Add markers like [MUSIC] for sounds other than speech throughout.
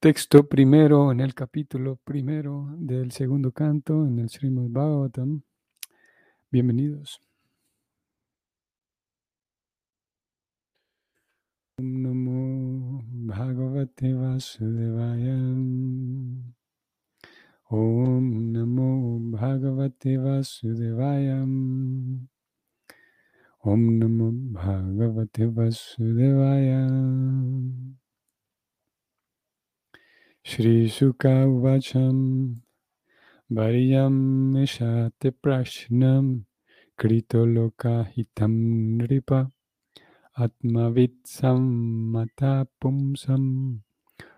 Texto primero en el capítulo primero del segundo canto en el Srimad Bhagavatam. Bienvenidos. Namo Bhagavate Vasudevaya. Om Namo Bhagavate Vasudevaya. Om Namo Bhagavate Vasudevaya. Shri Sukha Uvacham Variyam Meshate Prashnam Krito Loka Hitam Nripa Atmavitsam Mata Pumsam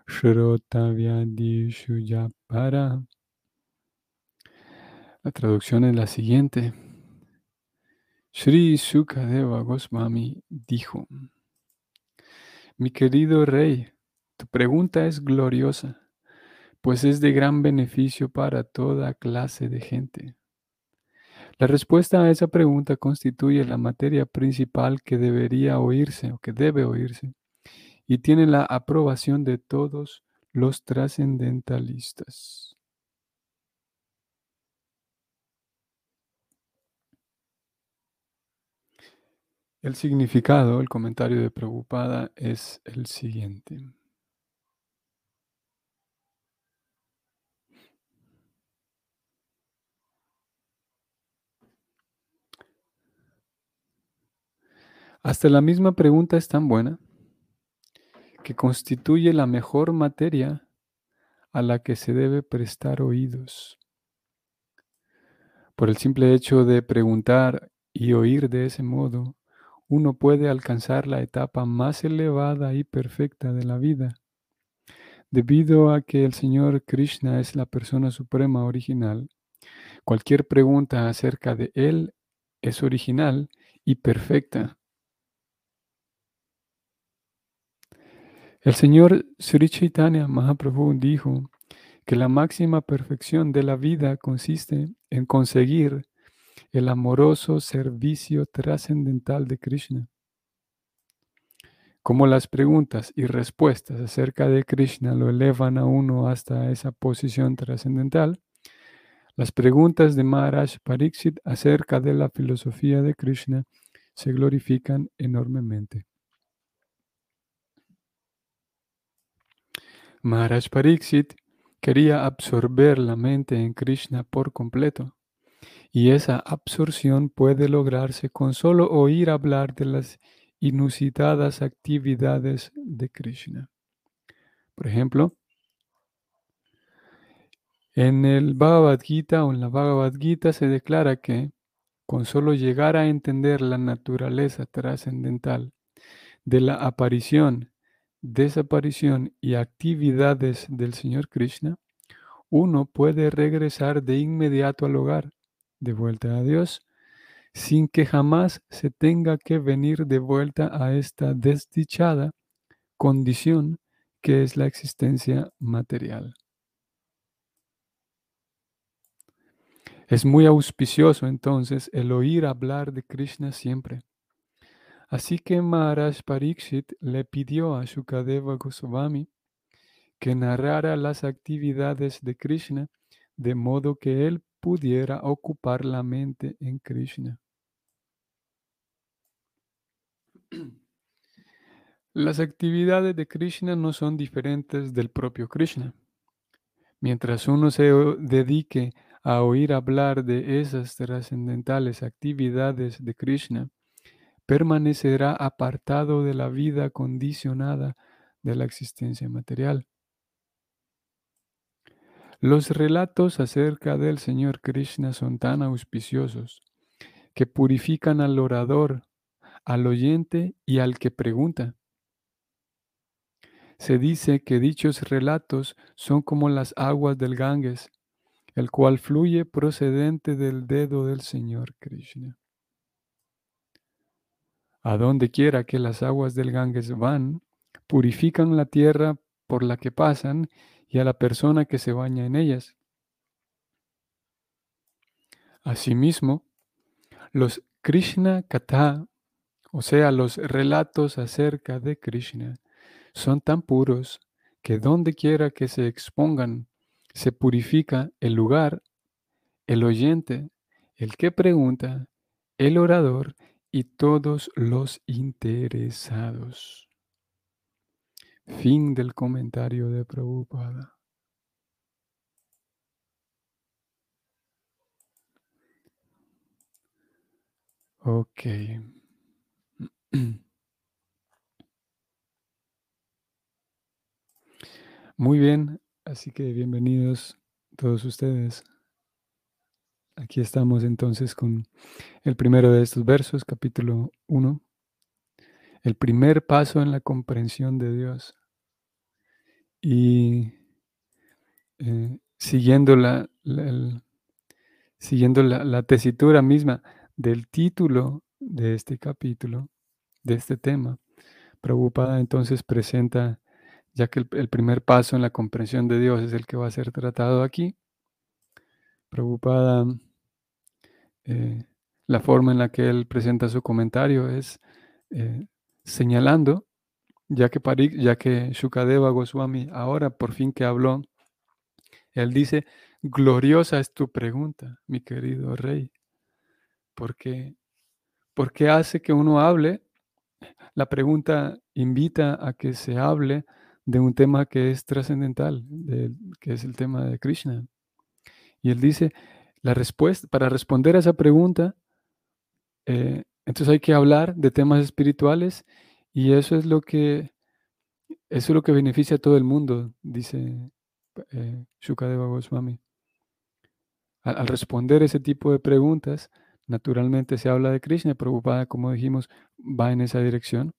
Shrotavyadishu Yapara. La traducción es la siguiente. Sri Sukadeva Goswami dijo, Mi querido rey, tu pregunta es gloriosa, pues es de gran beneficio para toda clase de gente. La respuesta a esa pregunta constituye la materia principal que debería oírse o que debe oírse y tiene la aprobación de todos los trascendentalistas. El significado, el comentario de Preocupada es el siguiente. Hasta la misma pregunta es tan buena que constituye la mejor materia a la que se debe prestar oídos. Por el simple hecho de preguntar y oír de ese modo, uno puede alcanzar la etapa más elevada y perfecta de la vida. Debido a que el Señor Krishna es la persona suprema original, cualquier pregunta acerca de Él es original y perfecta. El Señor Sri Chaitanya Mahaprabhu dijo que la máxima perfección de la vida consiste en conseguir el amoroso servicio trascendental de Krishna. Como las preguntas y respuestas acerca de Krishna lo elevan a uno hasta esa posición trascendental, las preguntas de Maharaj Pariksit acerca de la filosofía de Krishna se glorifican enormemente. Maharaj Pariksit quería absorber la mente en Krishna por completo, y esa absorción puede lograrse con solo oír hablar de las inusitadas actividades de Krishna. Por ejemplo, en el Bhagavad Gita o en la Bhagavad Gita se declara que con solo llegar a entender la naturaleza trascendental de la aparición desaparición y actividades del Señor Krishna, uno puede regresar de inmediato al hogar, de vuelta a Dios, sin que jamás se tenga que venir de vuelta a esta desdichada condición que es la existencia material. Es muy auspicioso entonces el oír hablar de Krishna siempre Así que Maharaj Pariksit le pidió a Shukadeva Goswami que narrara las actividades de Krishna de modo que él pudiera ocupar la mente en Krishna. Las actividades de Krishna no son diferentes del propio Krishna. Mientras uno se dedique a oír hablar de esas trascendentales actividades de Krishna, permanecerá apartado de la vida condicionada de la existencia material. Los relatos acerca del Señor Krishna son tan auspiciosos que purifican al orador, al oyente y al que pregunta. Se dice que dichos relatos son como las aguas del Ganges, el cual fluye procedente del dedo del Señor Krishna. A donde quiera que las aguas del Ganges van, purifican la tierra por la que pasan y a la persona que se baña en ellas. Asimismo, los Krishna Katha, o sea, los relatos acerca de Krishna, son tan puros que donde quiera que se expongan, se purifica el lugar, el oyente, el que pregunta, el orador y todos los interesados. Fin del comentario de Prabhupada. Ok. [CLEARS THROAT] Muy bien, así que bienvenidos todos ustedes. Aquí estamos entonces con el primero de estos versos, capítulo 1. El primer paso en la comprensión de Dios. Y eh, siguiendo, la, siguiendo la tesitura misma del título de este capítulo, de este tema, Prabhupada entonces presenta, ya que el, primer paso en la comprensión de Dios es el que va a ser tratado aquí, Prabhupada, eh, la forma en la que él presenta su comentario es eh, señalando, ya que, Parik, ya que Shukadeva Goswami ahora por fin que habló, él dice, gloriosa es tu pregunta, mi querido rey, porque, porque hace que uno hable la pregunta invita a que se hable de un tema que es trascendental, que es el tema de Krishna. Y él dice, la respuesta, para responder a esa pregunta, eh, entonces hay que hablar de temas espirituales y eso es lo que, eso es lo que beneficia a todo el mundo, dice eh, Shukadeva Goswami. Al, responder ese tipo de preguntas, naturalmente se habla de Krishna, preocupada, como dijimos, va en esa dirección.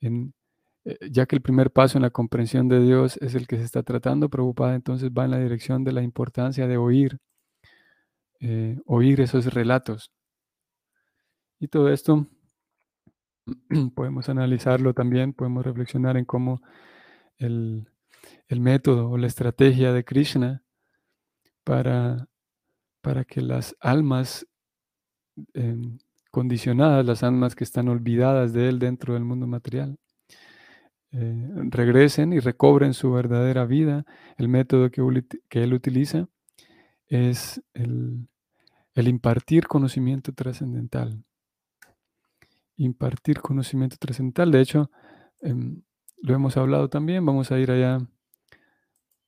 Eh, ya que el primer paso en la comprensión de Dios es el que se está tratando, preocupada entonces va en la dirección de la importancia de oír, eh, oír esos relatos. Y todo esto [CLEARS THROAT] podemos analizarlo también, podemos reflexionar en cómo el, el método o la estrategia de Krishna para, para que las almas Em, condicionadas, las almas que están olvidadas de Él dentro del mundo material, eh, regresen y recobren su verdadera vida. El método que, que Él utiliza es el, impartir conocimiento trascendental. Impartir conocimiento trascendental. De hecho, em, lo hemos hablado también. Vamos a ir allá.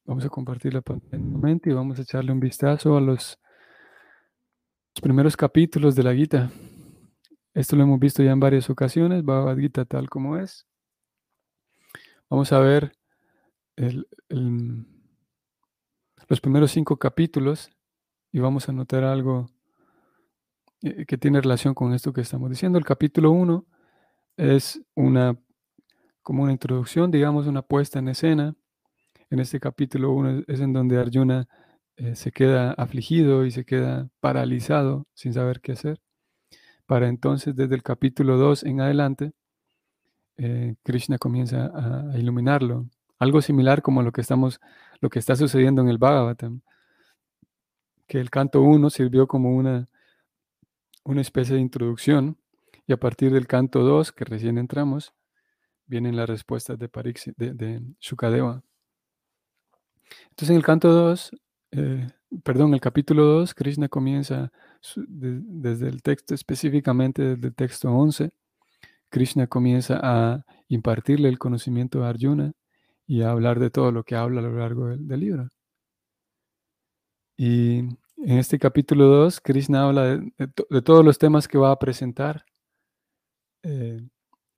Vamos a compartir la pantalla un momento y vamos a echarle un vistazo a los los primeros capítulos de la Gita. Esto lo hemos visto ya en varias ocasiones, Bhagavad Gita tal como es. Vamos a ver los primeros cinco capítulos y vamos a notar algo eh, que tiene relación con esto que estamos diciendo. El capítulo 1 es una como una introducción, digamos, una puesta en escena. En este capítulo 1 es en donde Arjuna eh, se queda afligido y se queda paralizado sin saber qué hacer. Para entonces, desde el capítulo 2 en adelante, eh, Krishna comienza a, iluminarlo. Algo similar como lo que, estamos, lo que está sucediendo en el Bhagavatam, que el canto 1 sirvió como una, una especie de introducción y a partir del canto 2, que recién entramos, vienen las respuestas de, Pariksit, de, de Shukadeva. Entonces en el canto 2 eh, perdón, el capítulo 2, Krishna comienza desde el texto, específicamente desde el texto 11, Krishna comienza a impartirle el conocimiento a Arjuna y a hablar de todo lo que habla a lo largo del, libro. Y en este capítulo 2, Krishna habla de, todos los temas que va a presentar. Eh,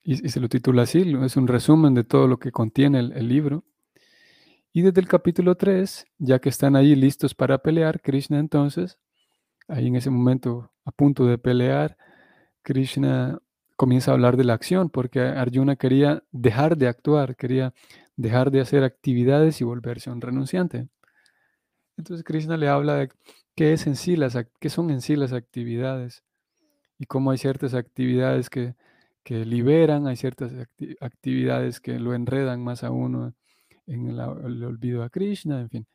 y, se lo titula así, es un resumen de todo lo que contiene el libro. Y desde el capítulo 3, ya que están ahí listos para pelear, Krishna entonces, ahí en ese momento a punto de pelear, Krishna comienza a hablar de la acción, porque Arjuna quería dejar de actuar, quería dejar de hacer actividades y volverse un renunciante. Entonces Krishna le habla de qué, es en sí las, qué son en sí las actividades y cómo hay ciertas actividades que, que liberan, hay ciertas actividades que lo enredan más a uno en el, olvido a Krishna, en fin.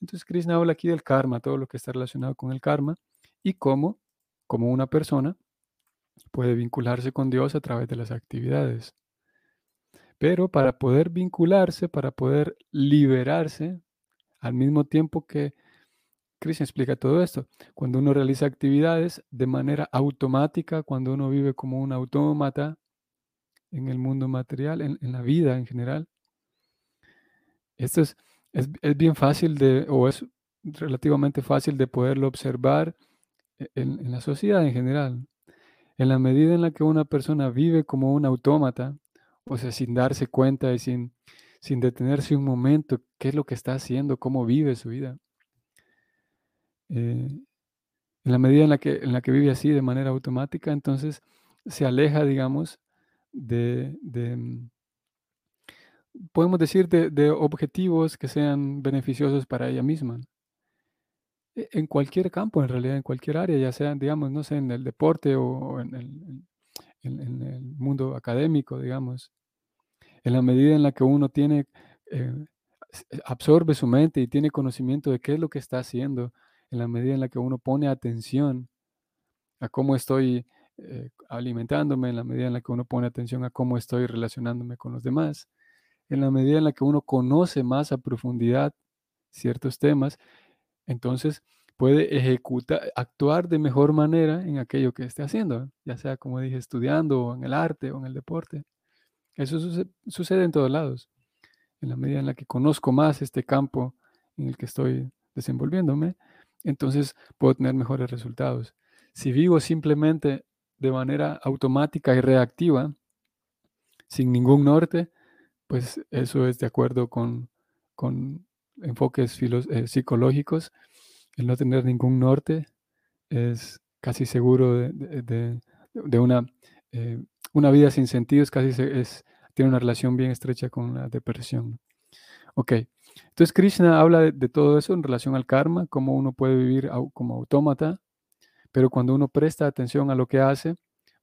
Entonces Krishna habla aquí del karma, todo lo que está relacionado con el karma y cómo, como una persona, puede vincularse con Dios a través de las actividades. Pero para poder vincularse, para poder liberarse, al mismo tiempo que Krishna explica todo esto, cuando uno realiza actividades de manera automática, cuando uno vive como un autómata en el mundo material, en, la vida en general, esto es, es, bien fácil de, o es relativamente fácil de poderlo observar e, en, en la sociedad en general. En la medida en la que una persona vive como un autómata, o sea, sin darse cuenta y sin, sin detenerse un momento, qué es lo que está haciendo, cómo vive su vida. Eh, en la medida en la, que, en la que vive así de manera automática, entonces se aleja, digamos, de, mm, podemos decir, de, objetivos que sean beneficiosos para ella misma. E, en cualquier campo, en realidad, en cualquier área, ya sea, digamos, no sé, en el deporte o en el, en, el mundo académico, digamos. En la medida en la que uno tiene, eh, absorbe su mente y tiene conocimiento de qué es lo que está haciendo, en la medida en la que uno pone atención a cómo estoy eh, alimentándome, en la medida en la que uno pone atención a cómo estoy relacionándome con los demás, en la medida en la que uno conoce más a profundidad ciertos temas, entonces puede ejecutar, actuar de mejor manera en aquello que esté haciendo, ya sea, como dije, estudiando o en el arte o en el deporte. Eso sucede, en todos lados. En la medida en la que conozco más este campo en el que estoy desenvolviéndome, entonces puedo tener mejores resultados. Si vivo simplemente de manera automática y reactiva, sin ningún norte, pues eso es de acuerdo con, con enfoques eh, psicológicos el no tener ningún norte es casi seguro de, una, eh, una vida sin sentido, es casi es, tiene una relación bien estrecha con la depresión. Ok, entonces Krishna habla de, todo eso en relación al karma, cómo uno puede vivir como autómata, pero cuando uno presta atención a lo que hace,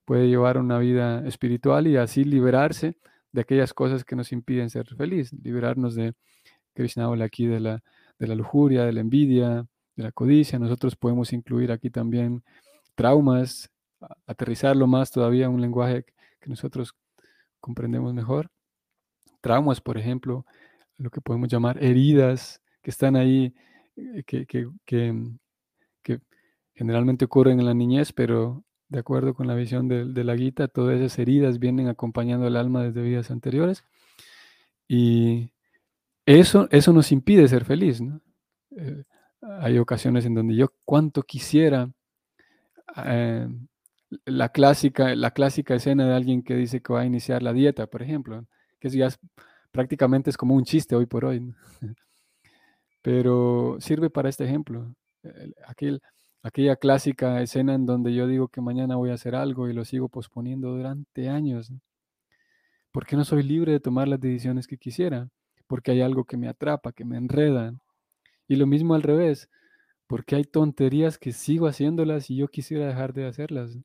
puede llevar una vida espiritual y así liberarse de aquellas cosas que nos impiden ser feliz, liberarnos de, Krishna habla aquí de la, de la lujuria, de la envidia, de la codicia. Nosotros podemos incluir aquí también traumas, aterrizarlo más todavía un lenguaje que nosotros comprendemos mejor. Traumas, por ejemplo, lo que podemos llamar heridas que están ahí, eh, que, que, que, generalmente ocurren en la niñez, pero de acuerdo con la visión de, la Gita, todas esas heridas vienen acompañando al alma desde vidas anteriores. Y eso, eso nos impide ser feliz. ¿no? Eh, hay ocasiones en donde yo cuánto quisiera eh, la, clásica, la clásica escena de alguien que dice que va a iniciar la dieta, por ejemplo, que ya prácticamente es como un chiste hoy por hoy. [LAUGHS] Pero sirve para este ejemplo. Aquel, aquella clásica escena en donde yo digo que mañana voy a hacer algo y lo sigo posponiendo durante años. ¿Por qué no soy libre de tomar las decisiones que quisiera? Porque hay algo que me atrapa, que me enreda, y lo mismo al revés, porque hay tonterías que sigo haciéndolas y yo quisiera dejar de hacerlas.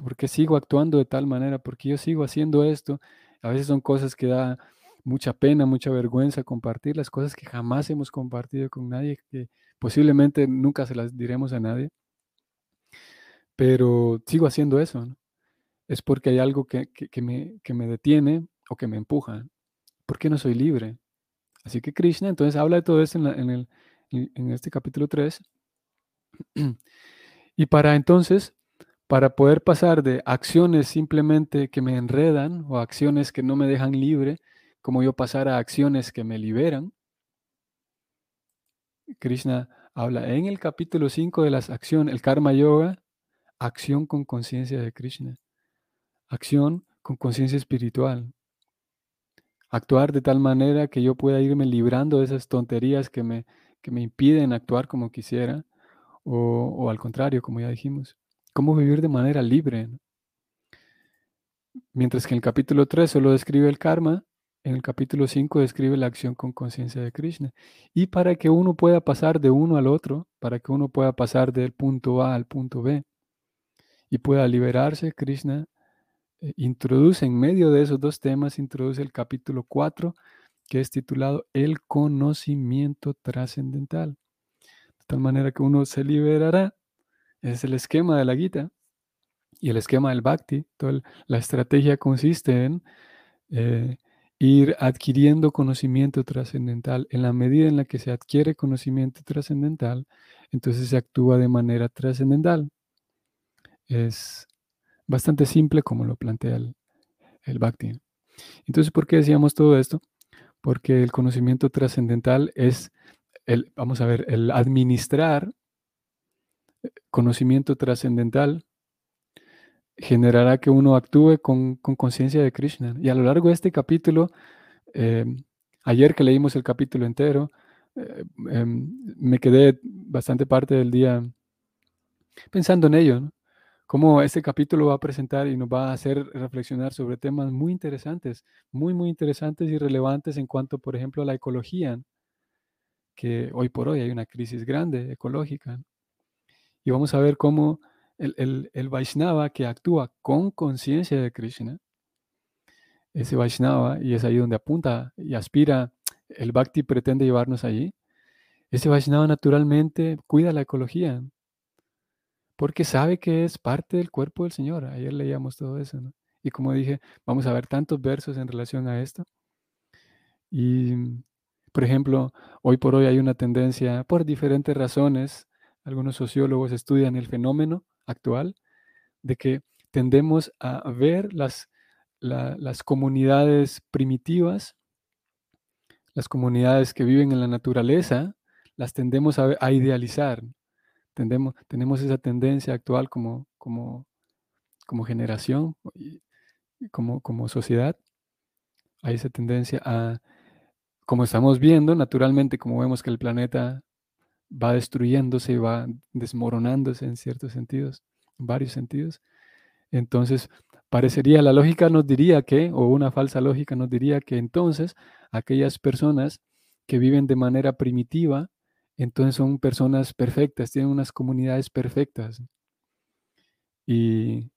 ¿Por qué sigo actuando de tal manera? porque yo sigo haciendo esto? A veces son cosas que da mucha pena, mucha vergüenza compartir, las cosas que jamás hemos compartido con nadie, que posiblemente nunca se las diremos a nadie. Pero sigo haciendo eso. Es porque hay algo que, me, que me detiene o que me empuja. ¿Por qué no soy libre? Así que Krishna entonces habla de todo eso en, el, en este capítulo 3. Y para entonces, para poder pasar de acciones simplemente que me enredan o acciones que no me dejan libre, como yo pasar a acciones que me liberan, Krishna habla en el capítulo 5 de las acciones, el karma yoga, acción con conciencia de Krishna, acción con conciencia espiritual actuar de tal manera que yo pueda irme librando de esas tonterías que me, que me impiden actuar como quisiera, o, al contrario, como ya dijimos, cómo vivir de manera libre. Mientras que en el capítulo 3 solo describe el karma, en el capítulo 5 describe la acción con conciencia de Krishna. Y para que uno pueda pasar de uno al otro, para que uno pueda pasar del punto A al punto B y pueda liberarse, Krishna eh, introduce en medio de esos dos temas, introduce el capítulo 4, que es titulado El conocimiento trascendental. De tal manera que uno se liberará. es el esquema de la Gita y el esquema del Bhakti. Toda la estrategia consiste en eh, ir adquiriendo conocimiento trascendental. En la medida en la que se adquiere conocimiento trascendental, entonces se actúa de manera trascendental. Es bastante simple como lo plantea el, el. Entonces, ¿por qué decíamos todo esto? Porque el conocimiento trascendental es el, vamos a ver, el administrar eh, conocimiento trascendental generará que uno actúe con conciencia de Krishna. Y a lo largo de este capítulo, em, ayer que leímos el capítulo entero, eh, em, me quedé bastante parte del día pensando en ello, ¿no? cómo este capítulo va a presentar y nos va a hacer reflexionar sobre temas muy interesantes, muy, muy interesantes y relevantes en cuanto, por ejemplo, a la ecología, que hoy por hoy hay una crisis grande ecológica. Y vamos a ver cómo el, el, Vaishnava que actúa con conciencia de Krishna, ese Vaishnava, y es ahí donde apunta y aspira, el Bhakti pretende llevarnos allí, ese Vaishnava naturalmente cuida la ecología, porque sabe que es parte del cuerpo del Señor. Ayer leíamos todo eso, ¿no? Y como dije, vamos a ver tantos versos en relación a esto. Y, por ejemplo, hoy por hoy hay una tendencia, por diferentes razones, algunos sociólogos estudian el fenómeno actual de que tendemos a ver las, las comunidades primitivas, las comunidades que viven en la naturaleza, las tendemos a, a idealizar tenemos esa tendencia actual como, como, como generación como, como sociedad. Hay esa tendencia a, como estamos viendo, naturalmente, como vemos que el planeta va destruyéndose va desmoronándose en ciertos sentidos, en varios sentidos. Entonces, parecería, la lógica nos diría que, o una falsa lógica nos diría que entonces aquellas personas que viven de manera primitiva entonces son personas perfectas, tienen unas comunidades perfectas. Y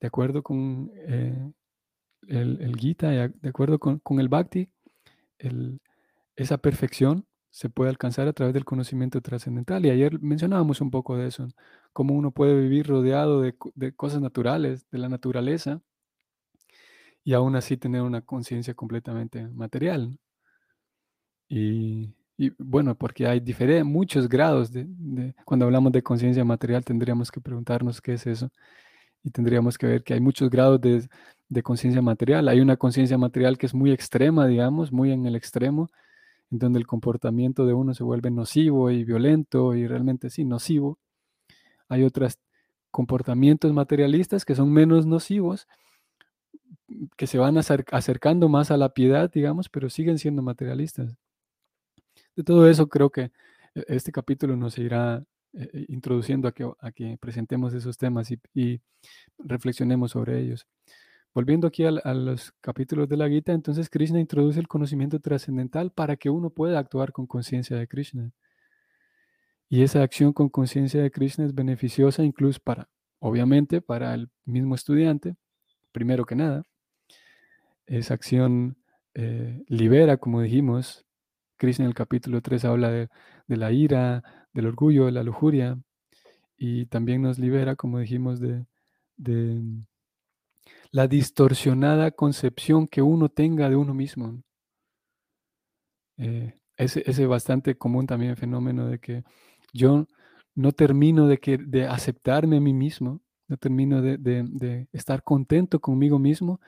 de acuerdo con eh, el, Gita, de acuerdo con, el Bhakti, esa perfección se puede alcanzar a través del conocimiento trascendental. Y ayer mencionábamos un poco de eso, cómo uno puede vivir rodeado de, de cosas naturales, de la naturaleza, y aún así tener una conciencia completamente material. Y y bueno, porque hay muchos grados de, cuando hablamos de conciencia material, tendríamos que preguntarnos qué es eso. Y tendríamos que ver que hay muchos grados de, de conciencia material. Hay una conciencia material que es muy extrema, digamos, muy en el extremo, en donde el comportamiento de uno se vuelve nocivo y violento y realmente sí, nocivo. Hay otros comportamientos materialistas que son menos nocivos, que se van acercando más a la piedad, digamos, pero siguen siendo materialistas de todo eso creo que e, este capítulo nos irá eh, eh, introduciendo a que, a que, presentemos esos temas y, reflexionemos sobre ellos. Volviendo aquí a, los capítulos de la Gita, entonces Krishna introduce el conocimiento trascendental para que uno pueda actuar con conciencia de Krishna. Y esa acción con conciencia de Krishna es beneficiosa incluso para, obviamente, para el mismo estudiante, primero que nada. Esa acción eh, libera, como dijimos, Krishna en el capítulo 3 habla de, la ira, del orgullo, de la lujuria, y también nos libera, como dijimos, de, la distorsionada concepción que uno tenga de uno mismo. Eh, ese, ese bastante común también fenómeno de que yo no termino de, que, de aceptarme a mí mismo, no termino de, de estar contento conmigo mismo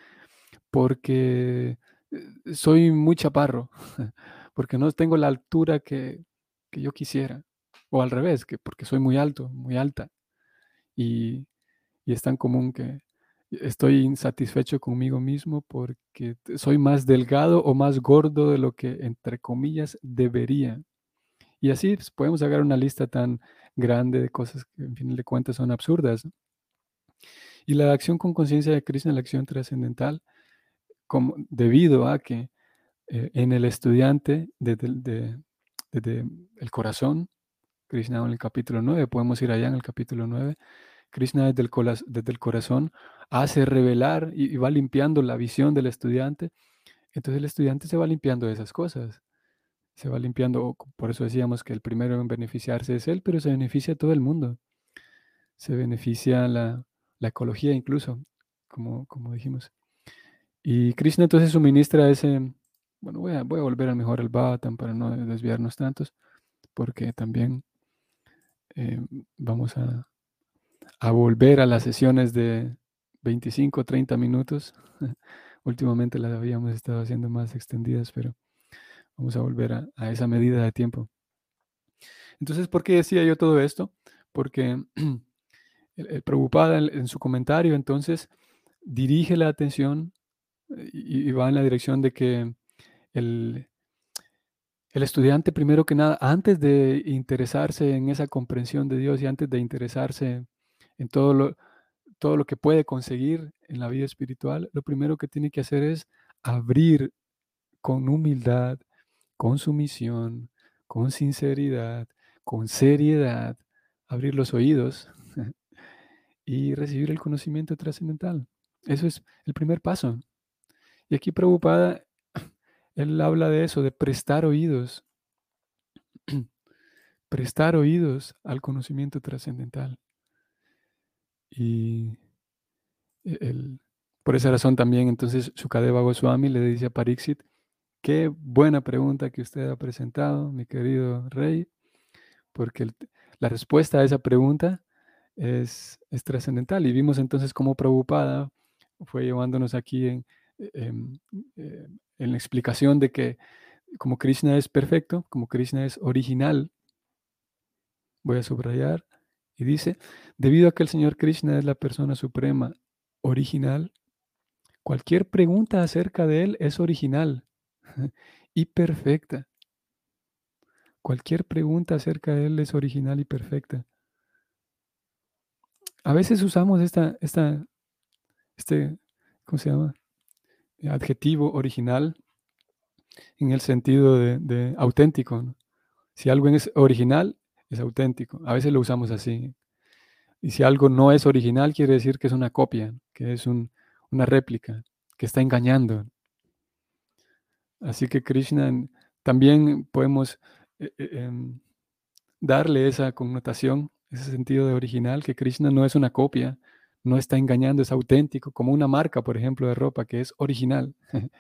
porque eh, soy muy chaparro. [LAUGHS] porque no tengo la altura que, yo quisiera. O al revés, que porque soy muy alto, muy alta. Y, es tan común que estoy insatisfecho conmigo mismo porque soy más delgado o más gordo de lo que, entre comillas, debería. Y así pues, podemos sacar una lista tan grande de cosas que, en fin de cuentas, son absurdas. Y la acción con conciencia de Krishna, la acción trascendental, como, debido a que eh, en el estudiante desde, el corazón, Krishna en el capítulo 9, podemos ir allá en el capítulo 9, Krishna desde el, desde el corazón hace revelar y, va limpiando la visión del estudiante, entonces el estudiante se va limpiando de esas cosas, se va limpiando, por eso decíamos que el primero en beneficiarse es él, pero se beneficia a todo el mundo, se beneficia la, la ecología incluso, como, como dijimos. Y Krishna entonces suministra ese, bueno, voy a, volver a mejor al Bhavatam para no desviarnos tantos, porque también eh, vamos a, a volver a las sesiones de 25, 30 minutos. [LAUGHS] Últimamente las habíamos estado haciendo más extendidas, pero vamos a volver a, esa medida de tiempo. Entonces, ¿por qué decía yo todo esto? Porque [CLEARS THROAT] Prabhupada en, su comentario entonces dirige la atención y, y, va en la dirección de que el, el estudiante, primero que nada, antes de interesarse en esa comprensión de Dios y antes de interesarse en todo lo, todo lo que puede conseguir en la vida espiritual, lo primero que tiene que hacer es abrir con humildad, con sumisión, con sinceridad, con seriedad, abrir los oídos [LAUGHS] y recibir el conocimiento trascendental. Eso es el primer paso. Y aquí Prabhupada, [CLEARS THROAT] él habla de eso, de prestar oídos, [CLEARS THROAT] prestar oídos al conocimiento trascendental. Y el, por esa razón también entonces Sukadeva Goswami le dice a Pariksit, qué buena pregunta que usted ha presentado, mi querido rey, porque la respuesta a esa pregunta es, es trascendental. Y vimos entonces cómo Prabhupada fue llevándonos aquí en, en, en, la explicación de que como Krishna es perfecto, como Krishna es original, voy a subrayar, y dice, debido a que el Señor Krishna es la persona suprema original, cualquier pregunta acerca de Él es original [LAUGHS] y perfecta. Cualquier pregunta acerca de Él es original y perfecta. A veces usamos esta, esta, este, ¿cómo se llama? Adjetivo original en el sentido de, auténtico. Si algo es original, es auténtico. A veces lo usamos así. Y si algo no es original, quiere decir que es una copia, que es un, una réplica, que está engañando. Así que Krishna también podemos eh, eh, darle esa connotación, ese sentido de original, que Krishna no es una copia, no está engañando, es auténtico, como una marca, por ejemplo, de ropa que es original. [LAUGHS]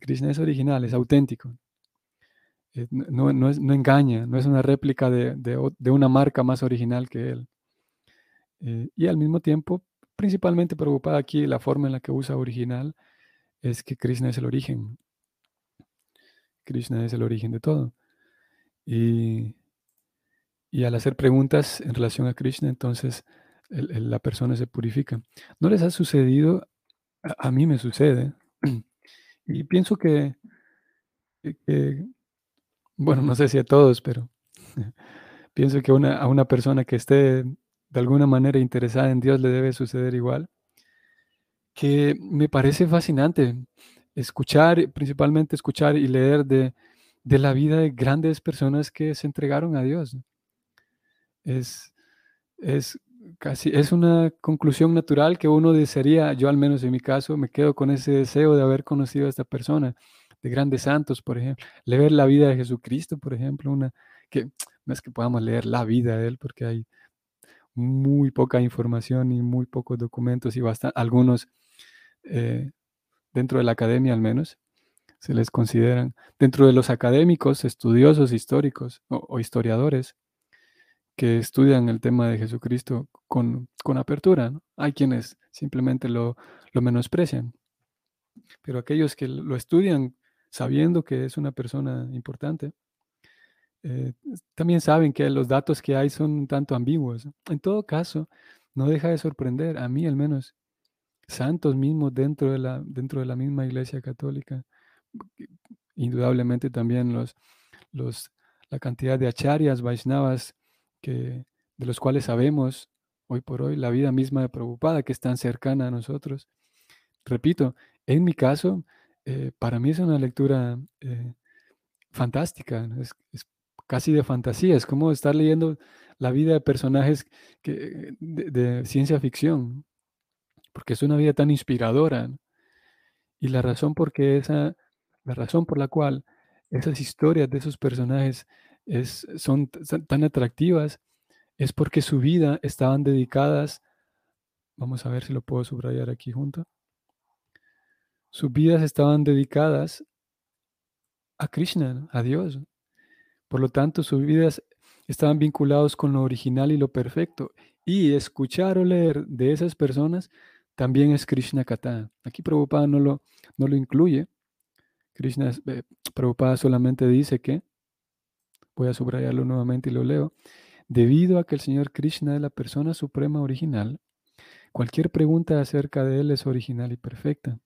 Krishna es original, es auténtico. No, no, es, no, engaña, no es una réplica de, de, una marca más original que él. Eh, y al mismo tiempo, principalmente preocupada aquí la forma en la que usa original, es que Krishna es el origen. Krishna es el origen de todo. Y, y al hacer preguntas en relación a Krishna, entonces la persona se purifica. ¿No les ha sucedido? A, a mí me sucede. [CLEARS THROAT] Y pienso que, que, bueno, no sé si a todos, pero [LAUGHS] pienso que a una persona que esté de alguna manera interesada en Dios le debe suceder igual, que me parece fascinante escuchar, principalmente escuchar y leer de, de la vida de grandes personas que se entregaron a Dios. Es, es casi, es una conclusión natural que uno desearía, yo al menos en mi caso, me quedo con ese deseo de haber conocido a esta persona, de grandes santos, por ejemplo, leer la vida de Jesucristo, por ejemplo, una que [TSK] no es que podamos leer la vida de él, porque hay muy poca información y muy pocos documentos y bastante, algunos eh, dentro de la academia al menos se les consideran, dentro de los académicos, estudiosos históricos o, o historiadores que estudian el tema de Jesucristo con, con apertura. ¿no? Hay quienes simplemente lo, lo menosprecian, pero aquellos que lo estudian sabiendo que es una persona importante, eh, también saben que los datos que hay son un tanto ambiguos. En todo caso, no deja de sorprender, a mí al menos, santos mismos dentro de la, dentro de la misma Iglesia Católica, indudablemente también los, los, la cantidad de acharyas, vaisnavas, que, de los cuales sabemos hoy por hoy, la vida misma de Prabhupada, que es tan cercana a nosotros. Repito, en mi caso, eh, para mí es una lectura eh, fantástica, es, casi de fantasía, es como estar leyendo la vida de personajes de, ciencia ficción, porque es una vida tan inspiradora. Y la razón por esa, la razón por la cual esas historias de esos personajes es, son tan atractivas es porque su vida estaban dedicadas, vamos a ver si lo puedo subrayar aquí junto, sus vidas estaban dedicadas a Krishna, a Dios. Por lo tanto, sus vidas estaban vinculados con lo original y lo perfecto. Y escuchar o leer de esas personas también es Krishna Kata. Aquí Prabhupada no lo, no lo incluye. Krishna, eh, Prabhupada solamente dice que, voy a subrayarlo nuevamente y lo leo, debido a que el Señor Krishna es la persona suprema original, cualquier pregunta acerca de Él es original y perfecta.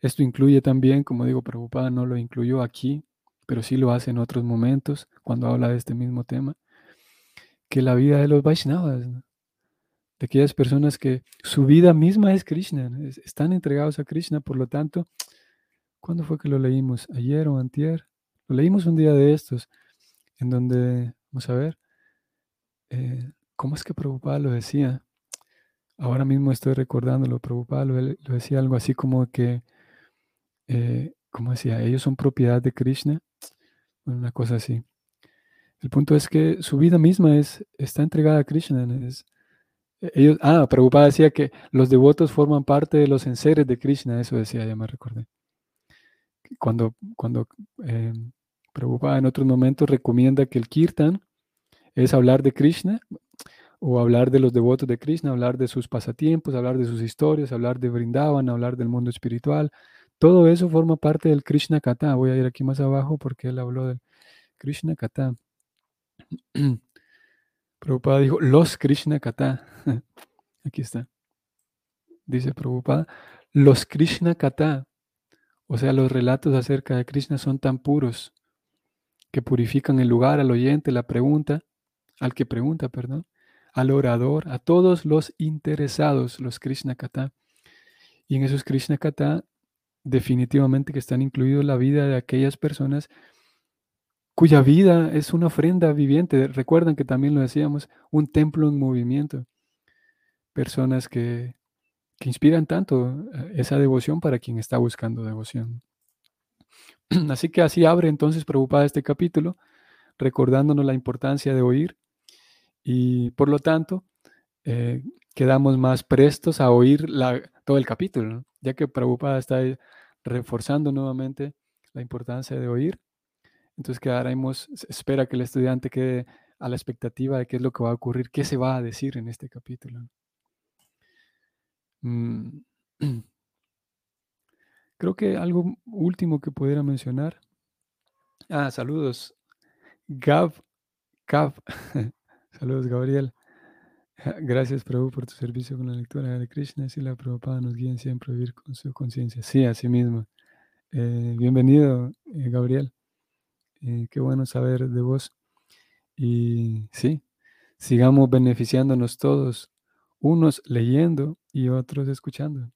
Esto incluye también, como digo, Prabhupada no lo incluyó aquí, pero sí lo hace en otros momentos cuando habla de este mismo tema, que la vida de los Vaishnavas, de aquellas personas que su vida misma es Krishna, están entregados a Krishna, por lo tanto, ¿cuándo fue que lo leímos? ¿Ayer o antier? Lo leímos un día de estos, en donde, vamos a ver, eh, ¿cómo es que Prabhupada lo decía? Ahora mismo estoy recordándolo, Prabhupada lo decía algo así como que eh, como decía, ellos son propiedad de Krishna, una cosa así. El punto es que su vida misma es, está entregada a Krishna. E, ellos, ah, Prabhupada decía que los devotos forman parte de los enseres de Krishna, eso decía, ya me recordé. Cuando, cuando eh, Prabhupada en otros momentos recomienda que el kirtan es hablar de Krishna, o hablar de los devotos de Krishna, hablar de sus pasatiempos, hablar de sus historias, hablar de Vrindavan, hablar del mundo espiritual, todo eso forma parte del Krishna Kata. Voy a ir aquí más abajo porque él habló del Krishna Kata. [CLEARS THROAT] Prabhupada dijo, los Krishna Kata. [LAUGHS] Aquí está. Dice Prabhupada, los Krishna Kata, o sea, los relatos acerca de Krishna son tan puros que purifican el lugar al oyente, la pregunta, al que pregunta, perdón, al orador, a todos los interesados, los Krishna Kata. Y en esos Krishna Kata definitivamente que están incluidos la vida de aquellas personas cuya vida es una ofrenda viviente. Recuerdan que también lo decíamos, un templo en movimiento. Personas que, que inspiran tanto eh, esa devoción para quien está buscando devoción. [CLEARS THROAT] Así que así abre entonces preocupada este capítulo, recordándonos la importancia de oír y por lo tanto eh, quedamos más prestos a oír todo el capítulo, ya que Prabhupada está reforzando nuevamente la importancia de oír. Entonces quedaremos, espera que el estudiante quede a la expectativa de qué es lo que va a ocurrir, qué se va a decir en este capítulo. Mm. [CLEARS THROAT] Creo que algo último que pudiera mencionar. Ah, saludos. Gav, Gav. [LAUGHS] saludos, Gabriel. [LAUGHS] Gracias, Prabhu, por tu servicio con la lectura de Krishna. y la Prabhupada nos guíen siempre a vivir con su conciencia. Sí, así mismo. Eh, bienvenido, eh, Gabriel. Eh, qué bueno saber de vos. Y sí, sigamos beneficiándonos todos, unos leyendo y otros escuchando,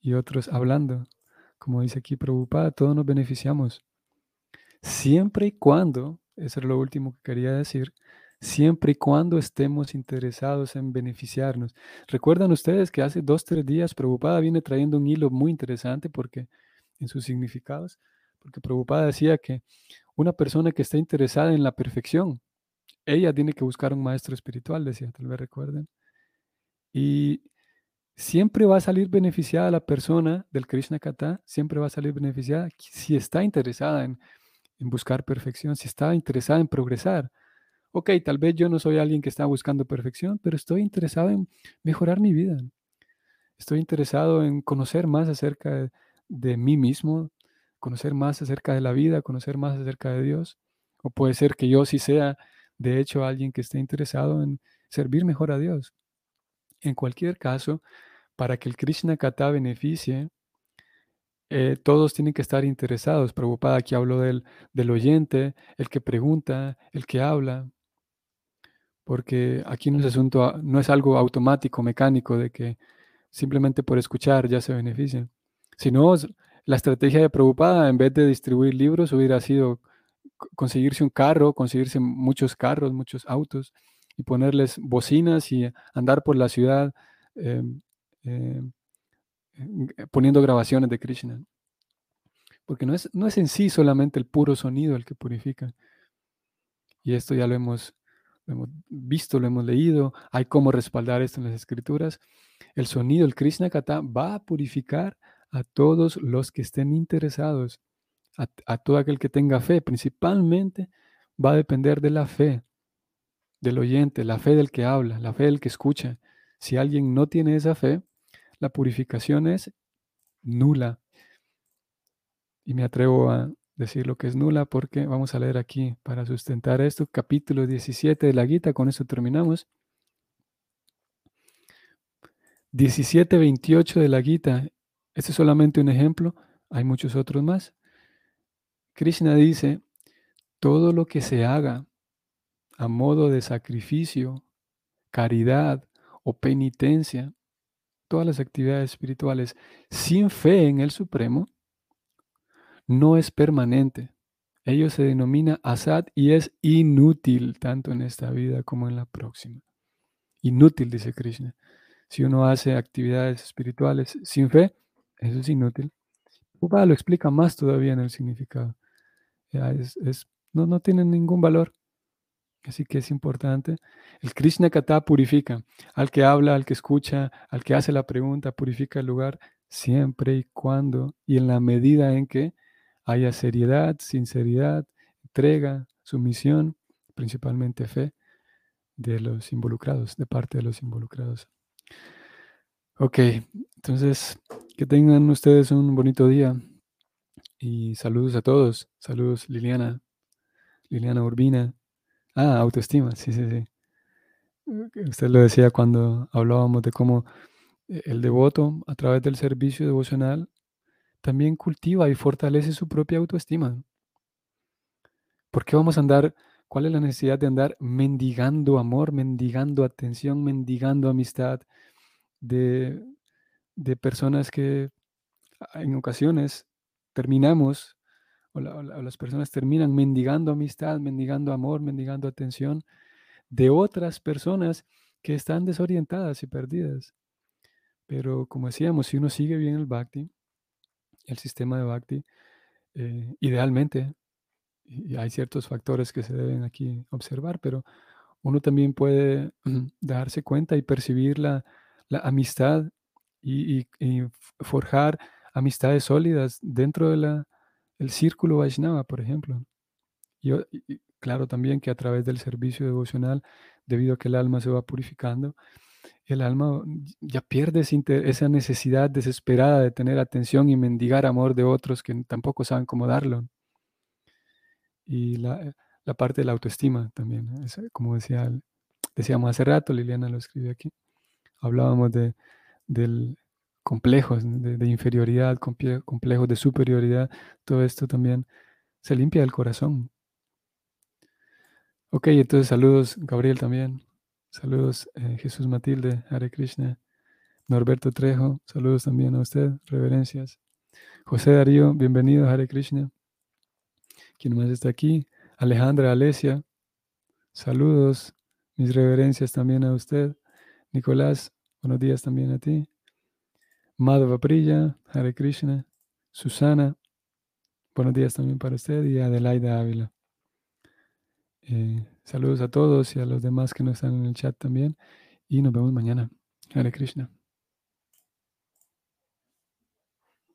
y otros hablando. Como dice aquí Prabhupada, todos nos beneficiamos. Siempre y cuando, eso es lo último que quería decir, siempre y cuando estemos interesados en beneficiarnos. Recuerdan ustedes que hace dos, tres días Prabhupada viene trayendo un hilo muy interesante porque en sus significados, porque Prabhupada decía que una persona que está interesada en la perfección, ella tiene que buscar un maestro espiritual, decía, tal vez recuerden. Y siempre va a salir beneficiada la persona del Krishna Kata, siempre va a salir beneficiada si está interesada en buscar perfección, si está interesada en progresar ok, tal vez yo no soy alguien que está buscando perfección, pero estoy interesado en mejorar mi vida. Estoy interesado en conocer más acerca de, mí mismo, conocer más acerca de la vida, conocer más acerca de Dios. O puede ser que yo sí sea, de hecho, alguien que esté interesado en servir mejor a Dios. En cualquier caso, para que el Krishna Kata beneficie, eh, todos tienen que estar interesados. Preocupada aquí hablo del, del oyente, el que pregunta, el que habla porque aquí no es, asunto, no es algo automático, mecánico, de que simplemente por escuchar ya se beneficia. Sino la estrategia de Preocupada, en vez de distribuir libros, hubiera sido conseguirse un carro, conseguirse muchos carros, muchos autos y ponerles bocinas y andar por la ciudad em, em, poniendo grabaciones de Krishna. Porque no es, no es en sí solamente el puro sonido el que purifica. Y esto ya lo hemos lo hemos visto, lo hemos leído, hay cómo respaldar esto en las escrituras. El sonido, el Krishna Kata, va a purificar a todos los que estén interesados, a, a todo aquel que tenga fe. Principalmente va a depender de la fe del oyente, la fe del que habla, la fe del que escucha. Si alguien no tiene esa fe, la purificación es nula. Y me atrevo a decir lo que es nula porque vamos a leer aquí para sustentar esto, capítulo 17 de la Gita, con eso terminamos. 17-28 de la Gita, este es solamente un ejemplo, hay muchos otros más. Krishna dice, todo lo que se haga a modo de sacrificio, caridad o penitencia, todas las actividades espirituales sin fe en el Supremo, no es permanente. Ello se denomina asad y es inútil tanto en esta vida como en la próxima. Inútil, dice Krishna. Si uno hace actividades espirituales sin fe, eso es inútil. Upa lo explica más todavía en el significado. es, no, no tiene ningún valor. Así que es importante. El Krishna Kata purifica. Al que habla, al que escucha, al que hace la pregunta, purifica el lugar siempre y cuando y en la medida en que haya seriedad, sinceridad, entrega, sumisión, principalmente fe de los involucrados, de parte de los involucrados. Ok, entonces que tengan ustedes un bonito día y saludos a todos. Saludos Liliana, Liliana Urbina. Ah, autoestima, sí, sí, sí. Usted lo decía cuando hablábamos de cómo eh, el devoto, a través del servicio devocional, también cultiva y fortalece su propia autoestima. ¿Por qué vamos a andar? ¿Cuál es la necesidad de andar mendigando amor, mendigando atención, mendigando amistad de, de personas que en ocasiones terminamos, o, las personas terminan mendigando amistad, mendigando amor, mendigando atención de otras personas que están desorientadas y perdidas? Pero como decíamos, si uno sigue bien el bhakti, el sistema de Bhakti, eh, idealmente, y hay ciertos factores que se deben aquí observar, pero uno también puede [CLEARS THROAT] darse cuenta y percibir la, amistad y, forjar amistades sólidas dentro del círculo Vaishnava, por ejemplo. Y, claro también que a través del servicio devocional, debido a que el alma se va purificando, el alma ya pierde esa necesidad desesperada de tener atención y mendigar amor de otros que tampoco saben cómo darlo. Y la, parte de la autoestima también, como decía, decíamos hace rato, Liliana lo escribe aquí, hablábamos de, del complejos de, inferioridad, complejos de superioridad, todo esto también se limpia del corazón. Ok, entonces saludos, Gabriel también. Saludos, eh, Jesús Matilde, Hare Krishna. Norberto Trejo, saludos también a usted, reverencias. José Darío, bienvenido, Hare Krishna. ¿Quién más está aquí? Alejandra Alesia, saludos, mis reverencias también a usted. Nicolás, buenos días también a ti. Madhava Priya, Hare Krishna. Susana, buenos días también para usted. Y Adelaida Ávila. Eh, saludos a todos y a los demás que no están en el chat también. Y nos vemos mañana. Hare Krishna.